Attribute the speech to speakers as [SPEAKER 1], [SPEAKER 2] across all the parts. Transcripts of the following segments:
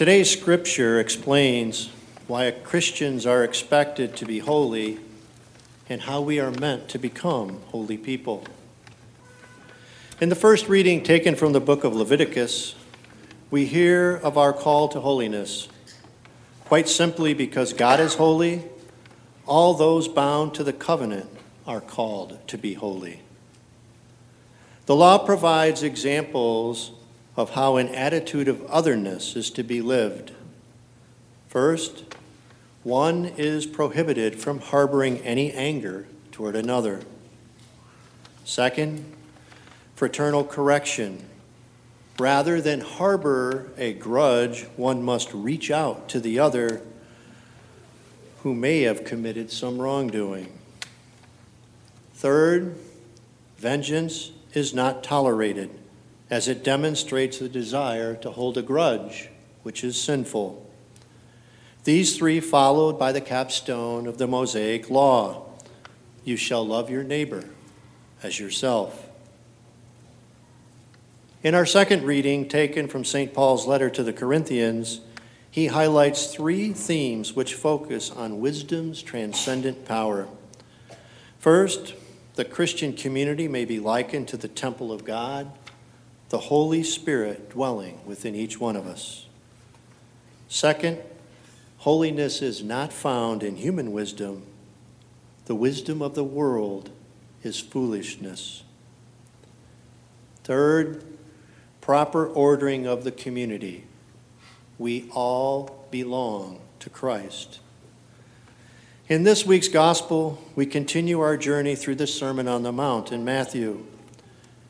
[SPEAKER 1] Today's scripture explains why Christians are expected to be holy and how we are meant to become holy people. In the first reading taken from the book of Leviticus, we hear of our call to holiness. Quite simply, because God is holy, all those bound to the covenant are called to be holy. The law provides examples of how an attitude of otherness is to be lived. First, one is prohibited from harboring any anger toward another. Second, fraternal correction. Rather than harbor a grudge, one must reach out to the other who may have committed some wrongdoing. Third, vengeance is not tolerated, as it demonstrates the desire to hold a grudge, which is sinful. These three followed by the capstone of the Mosaic Law you shall love your neighbor as yourself. In our second reading, taken from St. Paul's letter to the Corinthians, he highlights three themes which focus on wisdom's transcendent power. First, the Christian community may be likened to the temple of God, the Holy Spirit dwelling within each one of us. Second, holiness is not found in human wisdom. The wisdom of the world is foolishness. Third, proper ordering of the community. We all belong to Christ. In this week's gospel, we continue our journey through the Sermon on the Mount in Matthew.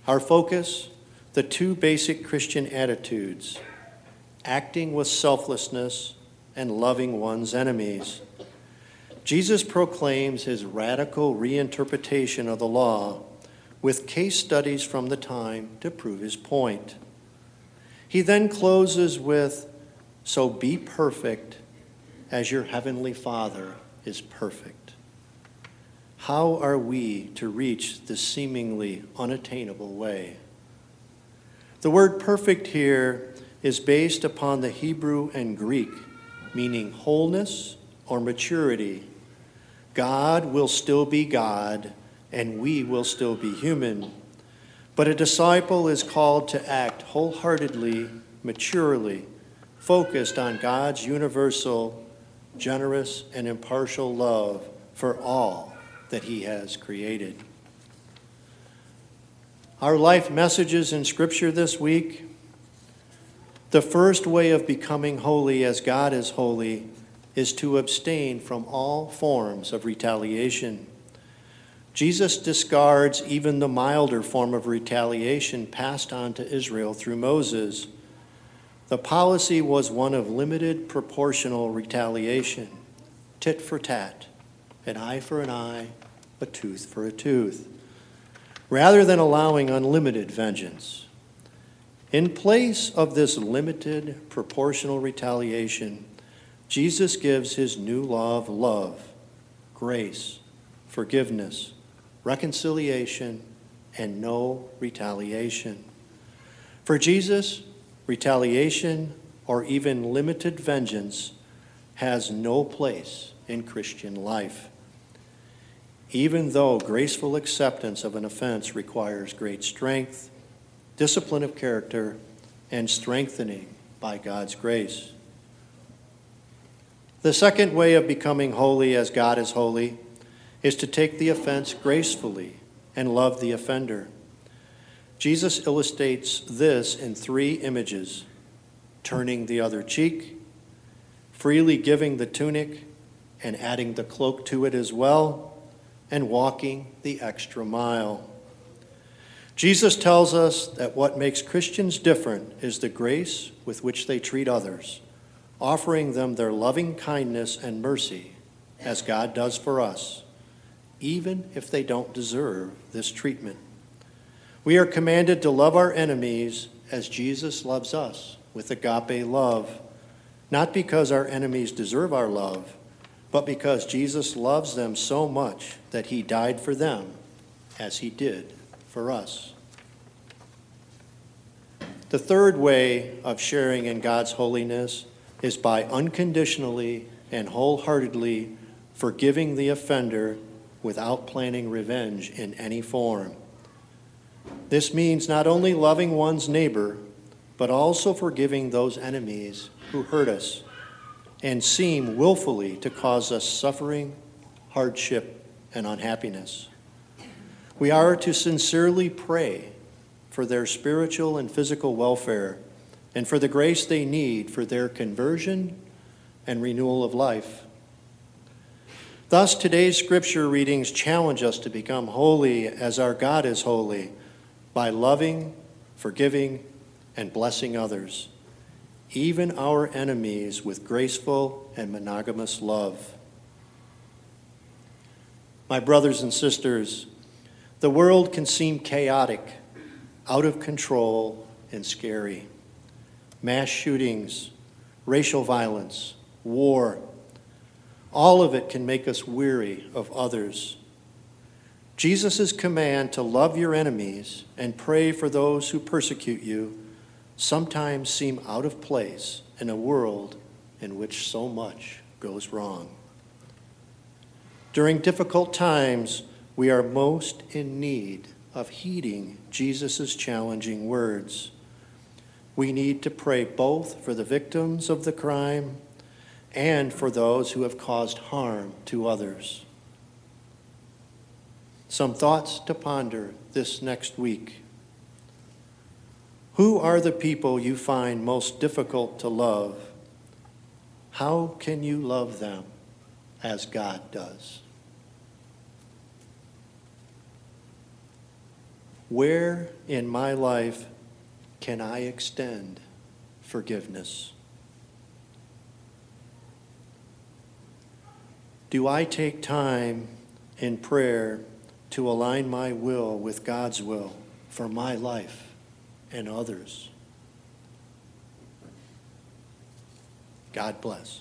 [SPEAKER 1] Our focus the two basic Christian attitudes acting with selflessness and loving one's enemies. Jesus proclaims his radical reinterpretation of the law with case studies from the time to prove his point. He then closes with, So be perfect as your heavenly Father is perfect. How are we to reach this seemingly unattainable way? The word perfect here is based upon the Hebrew and Greek, meaning wholeness or maturity. God will still be God, and we will still be human. But a disciple is called to act wholeheartedly, maturely, focused on God's universal generous, and impartial love for all that He has created. Our life messages in Scripture this week. The first way of becoming holy as God is holy is to abstain from all forms of retaliation. Jesus discards even the milder form of retaliation passed on to Israel through Moses. The policy was one of limited proportional retaliation, tit for tat, an eye for an eye, a tooth for a tooth, rather than allowing unlimited vengeance. In place of this limited proportional retaliation, Jesus gives his new law of love, grace, forgiveness, reconciliation, and no retaliation. For Jesus, retaliation, or even limited vengeance has no place in Christian life. Even though graceful acceptance of an offense requires great strength, discipline of character, and strengthening by God's grace. The second way of becoming holy as God is holy is to take the offense gracefully and love the offender. Jesus illustrates this in three images turning the other cheek, freely giving the tunic and adding the cloak to it as well, and walking the extra mile. Jesus tells us that what makes Christians different is the grace with which they treat others, offering them their loving kindness and mercy as God does for us, even if they don't deserve this treatment. We are commanded to love our enemies as Jesus loves us with agape love, not because our enemies deserve our love, but because Jesus loves them so much that he died for them as he did for us. The third way of sharing in God's holiness is by unconditionally and wholeheartedly forgiving the offender without planning revenge in any form. This means not only loving one's neighbor, but also forgiving those enemies who hurt us and seem willfully to cause us suffering, hardship, and unhappiness. We are to sincerely pray for their spiritual and physical welfare and for the grace they need for their conversion and renewal of life. Thus, today's scripture readings challenge us to become holy as our God is holy by loving, forgiving, and blessing others, even our enemies, with graceful and monogamous love. My brothers and sisters, the world can seem chaotic, out of control, and scary. Mass shootings, racial violence, war, all of it can make us weary of others. Jesus' command to love your enemies and pray for those who persecute you sometimes seem out of place in a world in which so much goes wrong. During difficult times, we are most in need of heeding Jesus' challenging words. We need to pray both for the victims of the crime and for those who have caused harm to others. Some thoughts to ponder this next week. Who are the people you find most difficult to love? How can you love them as God does? Where in my life can I extend forgiveness? Do I take time in prayer to align my will with God's will for my life and others? God bless.